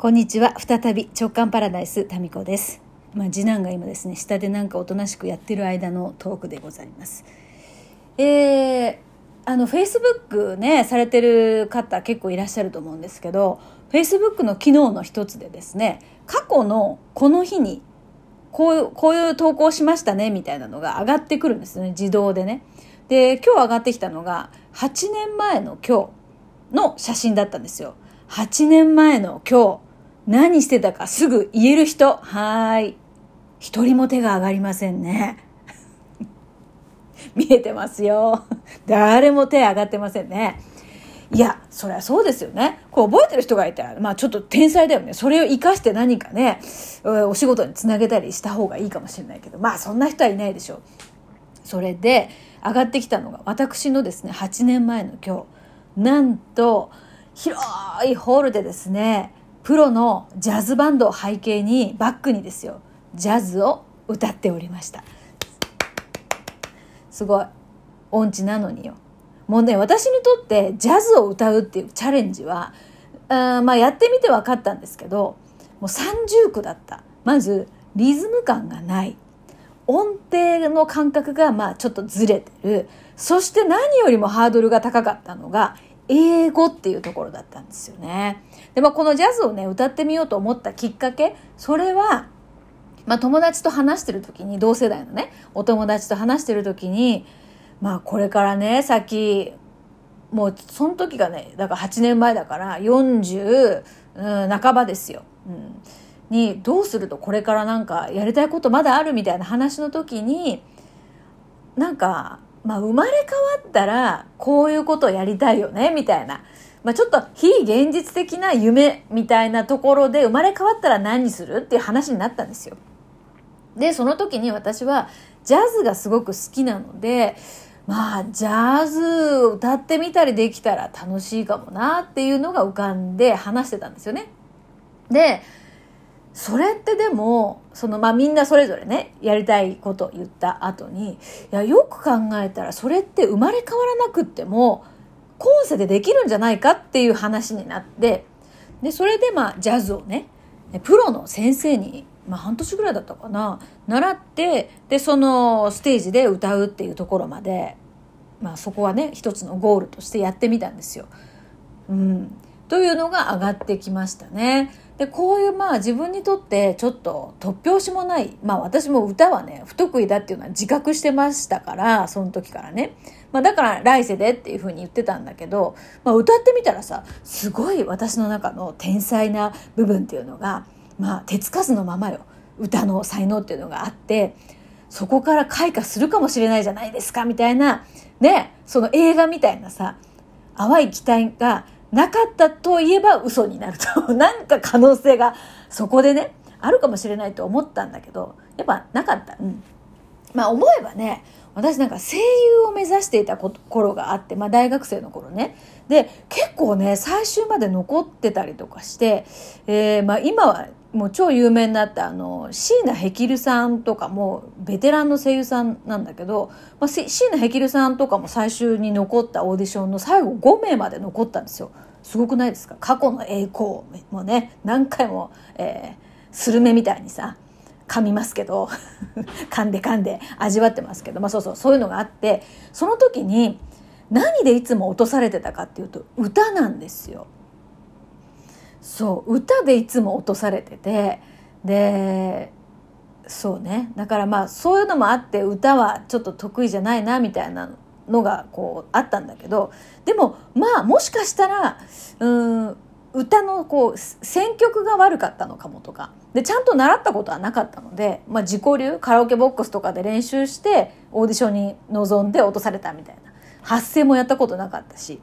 こんにちは。再び直感パラダイスタミコです。まあ次男が今ですね下でなんかおとなしくやってる間のトークでございます。えー、あのフェイスブックねされてる方結構いらっしゃると思うんですけどフェイスブックの機能の一つでですね過去のこの日にこういうこういう投稿しましたねみたいなのが上がってくるんですね自動でね。で今日上がってきたのが8年前の今日の写真だったんですよ。8年前の今日何してたかすぐ言える人。はーい。一人も手が上がりませんね。見えてますよ。誰も手上がってませんね。いや、そりゃそうですよね。こう覚えてる人がいたら、まあちょっと天才だよね。それを活かして何かね、お仕事につなげたりした方がいいかもしれないけど、まあそんな人はいないでしょう。それで上がってきたのが私のですね、8年前の今日、なんと広いホールでですね、プロのジャズバンドを背景にバックにですよジャズを歌っておりました。すごい音痴なのによ。もうね私にとってジャズを歌うっていうチャレンジはあまあやってみて分かったんですけどもう三重苦だった。まずリズム感がない。音程の感覚がまあちょっとずれてる。そして何よりもハードルが高かったのが英語っていうところだったんですよね。で、まあ、このジャズをね、歌ってみようと思ったきっかけ、それは、まあ、友達と話してる時に、同世代のね、お友達と話してる時に、まあ、これからね、先、もう、その時がね、だから8年前だから、40、うん、半ばですよ。うんにどうするとこれからなんかやりたいことまだあるみたいな話の時になんかまあ、生まれ変わったらこういうことをやりたいよねみたいな、まあ、ちょっと非現実的な夢みたいなところで生まれ変わったら何するっていう話になったんですよ。でその時に私はジャズがすごく好きなのでまあジャズ歌ってみたりできたら楽しいかもなっていうのが浮かんで話してたんですよね。でそれってでもそのまあみんなそれぞれねやりたいこと言った後にいやよく考えたらそれって生まれ変わらなくっても今世でできるんじゃないかっていう話になってでそれでまあジャズをねプロの先生に、まあ、半年ぐらいだったかな習ってでそのステージで歌うっていうところまで、まあ、そこはね一つのゴールとしてやってみたんですよ。うん、というのが上がってきましたね。でこういうまあ自分にとってちょっと突拍子もないまあ私も歌はね不得意だっていうのは自覚してましたからその時からね、まあ、だから来世でっていうふうに言ってたんだけど、まあ、歌ってみたらさすごい私の中の天才な部分っていうのがまあ手つかずのままよ歌の才能っていうのがあってそこから開花するかもしれないじゃないですかみたいなねその映画みたいなさ淡い期待がなかったといえば嘘になると。なんか可能性がそこでねあるかもしれないと思ったんだけどやっぱなかった、うん、まあ思えばね私なんか声優を目指していた頃があって、まあ、大学生の頃ね。で結構ね最終まで残ってたりとかして、えーまあ、今はもう超有名になったあの椎名ヘキルさんとかもベテランの声優さんなんだけど、まあ、椎名ヘキルさんとかも最終に残ったオーディションの最後5名まで残ったんですよすごくないですか？過去の栄光もね何回も、えー、スルメみたいにさ噛みますけど 噛んで噛んで味わってますけどまあそうそうそういうのがあってその時に何でいつも落とされてたかっていうと歌なんですよ。そう歌でいつも落とされててでそうね。だからまあそういうのもあって歌はちょっと得意じゃないなみたいなのがこうあったんだけどでもまあもしかしたらうん歌のこう選曲が悪かったのかもとかでちゃんと習ったことはなかったので、まあ、自己流カラオケボックスとかで練習してオーディションに臨んで落とされたみたいな発声もやったことなかったし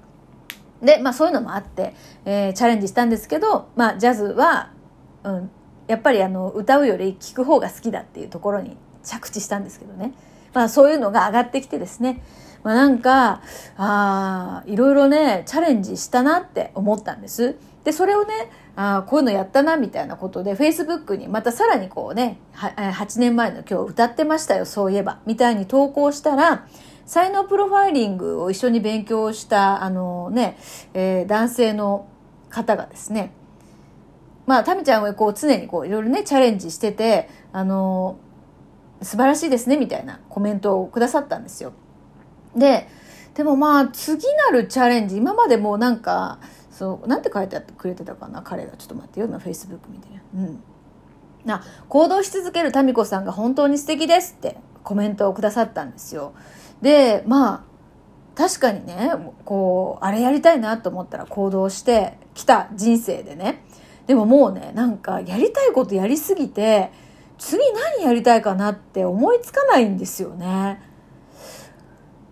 で、まあ、そういうのもあって、えー、チャレンジしたんですけど、まあ、ジャズは、うん、やっぱりあの歌うより聴く方が好きだっていうところに着地したんですけどね、まあ、そういうのが上がってきてですね、まあ、なんかあいろいろねチャレンジしたなって思ったんです。でそれをねあこういうのやったなみたいなことでフェイスブックにまたさらにこうね8年前の今日歌ってましたよそういえばみたいに投稿したら才能プロファイリングを一緒に勉強したあのね、えー、男性の方がですねまあタミちゃんはこう常にこういろいろねチャレンジしててあの素晴らしいですねみたいなコメントをくださったんですよ。ででもまあ次なるチャレンジ今までもうなんかそうなんて書いてくれてたかな彼が。ちょっと待ってよ今フェイスブック見てうん。な行動し続ける民子さんが本当に素敵ですってコメントをくださったんですよ。でまあ確かにねこうあれやりたいなと思ったら行動してきた人生でねでももうねなんかやりたいことやりすぎて次何やりたいかなって思いつかないんですよね。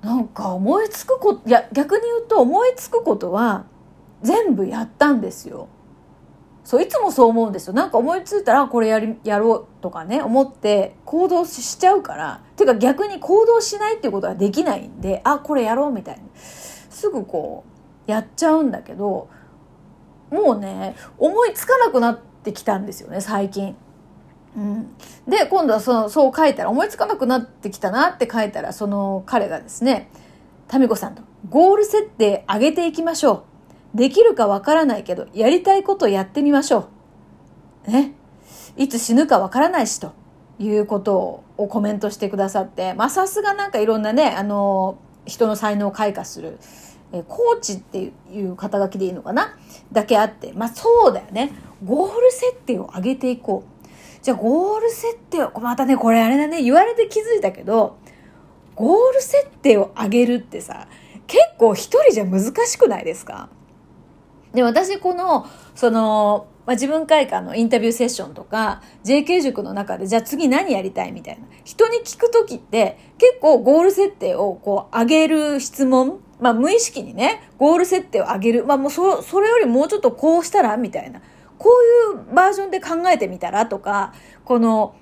なんか思いつくこといや逆に言うと思いつくことは全部やったんですよ。そういつもそう思うんですよ。なんか思いついたらこれやりやろうとかね思って行動しちゃうから。ていうか逆に行動しないっていうことはできないんであこれやろうみたいにすぐこうやっちゃうんだけどもうね思いつかなくなってきたんですよね最近。うん、で今度はそのそう書いたら思いつかなくなってきたなって書いたらその彼がですね民子さんとゴール設定上げていきましょう。できるかわからないけどやりたいことをやってみましょう。ね。いつ死ぬかわからないしということをコメントしてくださってまあさすがなんかいろんなねあの人の才能を開花するえコーチっていう肩書きでいいのかな？だけあってまあそうだよね。ゴール設定を上げていこう。じゃあゴール設定を、またね、これあれだね、言われて気づいたけど、ゴール設定を上げるってさ、結構一人じゃ難しくないですか？で、私この、その、まあ、自分会館のインタビューセッションとか、JK 塾の中で、じゃあ次何やりたいみたいな。人に聞くときって、結構ゴール設定をこう上げる質問まあ無意識にね、ゴール設定を上げる。まあもうそ、それよりもうちょっとこうしたらみたいな。こういうバージョンで考えてみたらとか、この、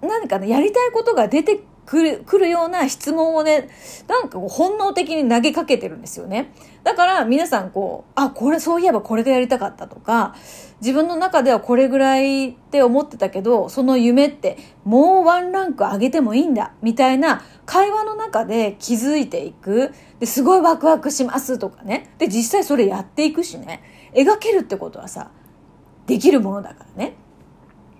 何かね、やりたいことが出てくる、くるような質問をね、なんか本能的に投げかけてるんですよね。だから皆さんこう、あ、これ、そういえばこれがやりたかったとか、自分の中ではこれぐらいって思ってたけど、その夢ってもうワンランク上げてもいいんだ、みたいな会話の中で気づいていく。ですごいワクワクしますとかね。で、実際それやっていくしね。描けるってことはさ、できるものだからね。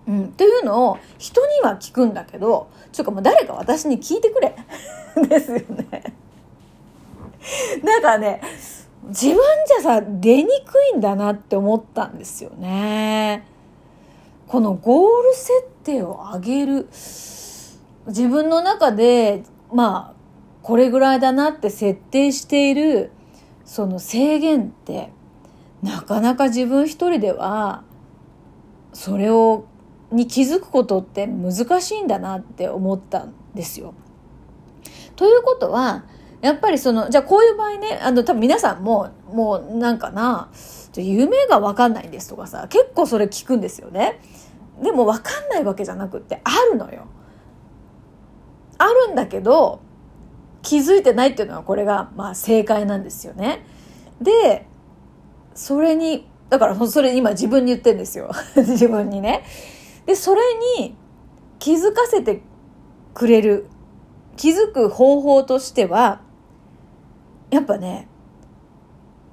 うん、というのを人には聞くんだけどちょっともう誰か私に聞いてくれ ですよね。なんかね自分じゃさ出にくいんだなって思ったんですよね。このゴール設定を上げる自分の中でまあこれぐらいだなって設定しているその制限ってなかなか自分一人ではそれをに気づくことって難しいんだなって思ったんですよ。ということはやっぱりそのじゃあこういう場合ねあの多分皆さんももうなんかな夢が分かんないんですとかさ結構それ聞くんですよね。でも分かんないわけじゃなくってあるのよ。あるんだけど気づいてないっていうのはこれがまあ正解なんですよね。でそれにだからそれ今自分に言ってんですよ 自分にね。でそれに気づかせてくれる気づく方法としてはやっぱね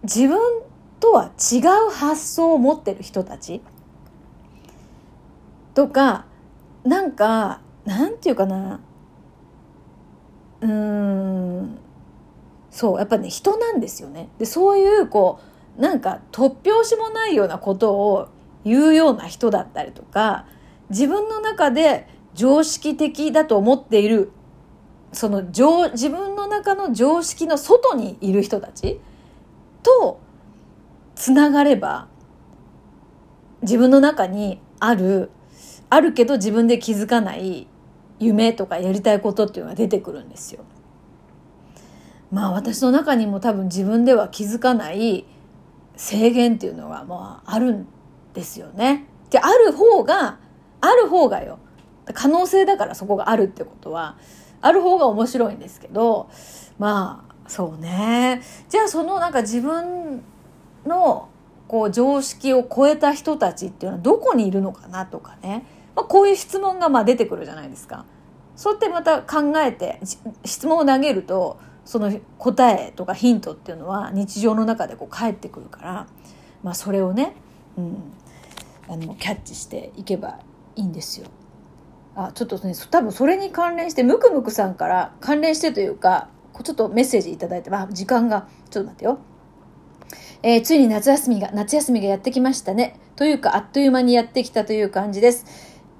自分とは違う発想を持ってる人たちとかなんかなんていうかなうんそうやっぱね人なんですよね。でそういうこうなんか突拍子もないようなことを言うような人だったりとか自分の中で常識的だと思っているその自分の中の常識の外にいる人たちとつながれば自分の中にあるあるけど自分で気づかない夢とかやりたいことっていうのが出てくるんですよ。まあ私の中にも多分自分では気づかない制限っていうのがまああるんですよね。である方がある方がよ。可能性だからそこがあるってことはある方が面白いんですけどまあそうね。じゃあそのなんか自分のこう常識を超えた人たちっていうのはどこにいるのかなとかね、まあ、こういう質問がまあ出てくるじゃないですか。そうやってまた考えて質問を投げるとその答えとかヒントっていうのは日常の中でこう返ってくるから、まあ、それをね、うん、あのキャッチしていけばいいんですよ。あちょっとね多分それに関連してムクムクさんから関連してというかちょっとメッセージ頂いて、まあ、時間がちょっと待ってよ。えー、ついに夏休みが、夏休みがやってきましたね。というか、あっという間にやってきたという感じです。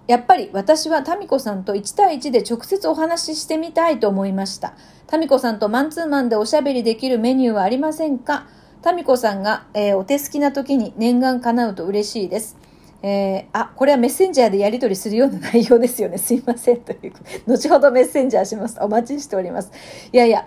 やっぱり私はタミコさんと1対1で直接お話ししてみたいと思いました。タミコさんとマンツーマンでおしゃべりできるメニューはありませんか？タミコさんが、えー、お手すきな時に念願叶うと嬉しいです。えー、あ、これはメッセンジャーでやり取りするような内容ですよね。すいません。という、後ほどメッセンジャーします。お待ちしております。いやいや、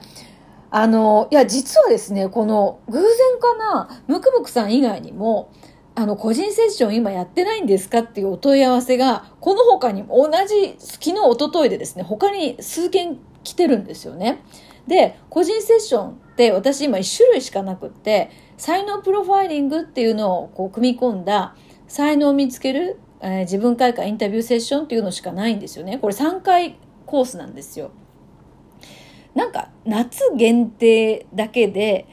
あの、いや、実はですね、この、偶然かな、ムクムクさん以外にも、あの、個人セッション今やってないんですかっていうお問い合わせが、この他にも同じ、昨日、一昨日でですね、他に数件来てるんですよね。で、個人セッションって私今1種類しかなくって、才能プロファイリングっていうのをこう組み込んだ才能を見つける、えー、自分開花インタビューセッションっていうのしかないんですよね。これ3回コースなんですよ。なんか夏限定だけで、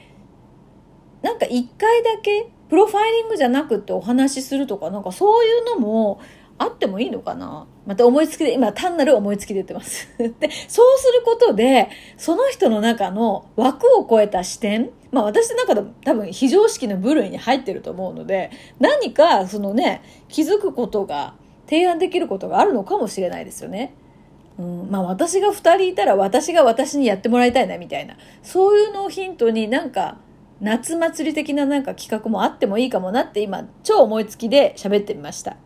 なんか1回だけプロファイリングじゃなくってお話しするとか、なんかそういうのもあってもいいのかな？また思いつきで、今単なる思いつきで言ってます。で、そうすることで、その人の中の枠を超えた視点、まあ私の中でも多分非常識の部類に入ってると思うので、何かそのね、気づくことが、提案できることがあるのかもしれないですよね。うん、まあ私が2人いたら私が私にやってもらいたいなみたいな、そういうのをヒントになんか、夏祭り的ななんか企画もあってもいいかもなって今超思いつきで喋ってみました。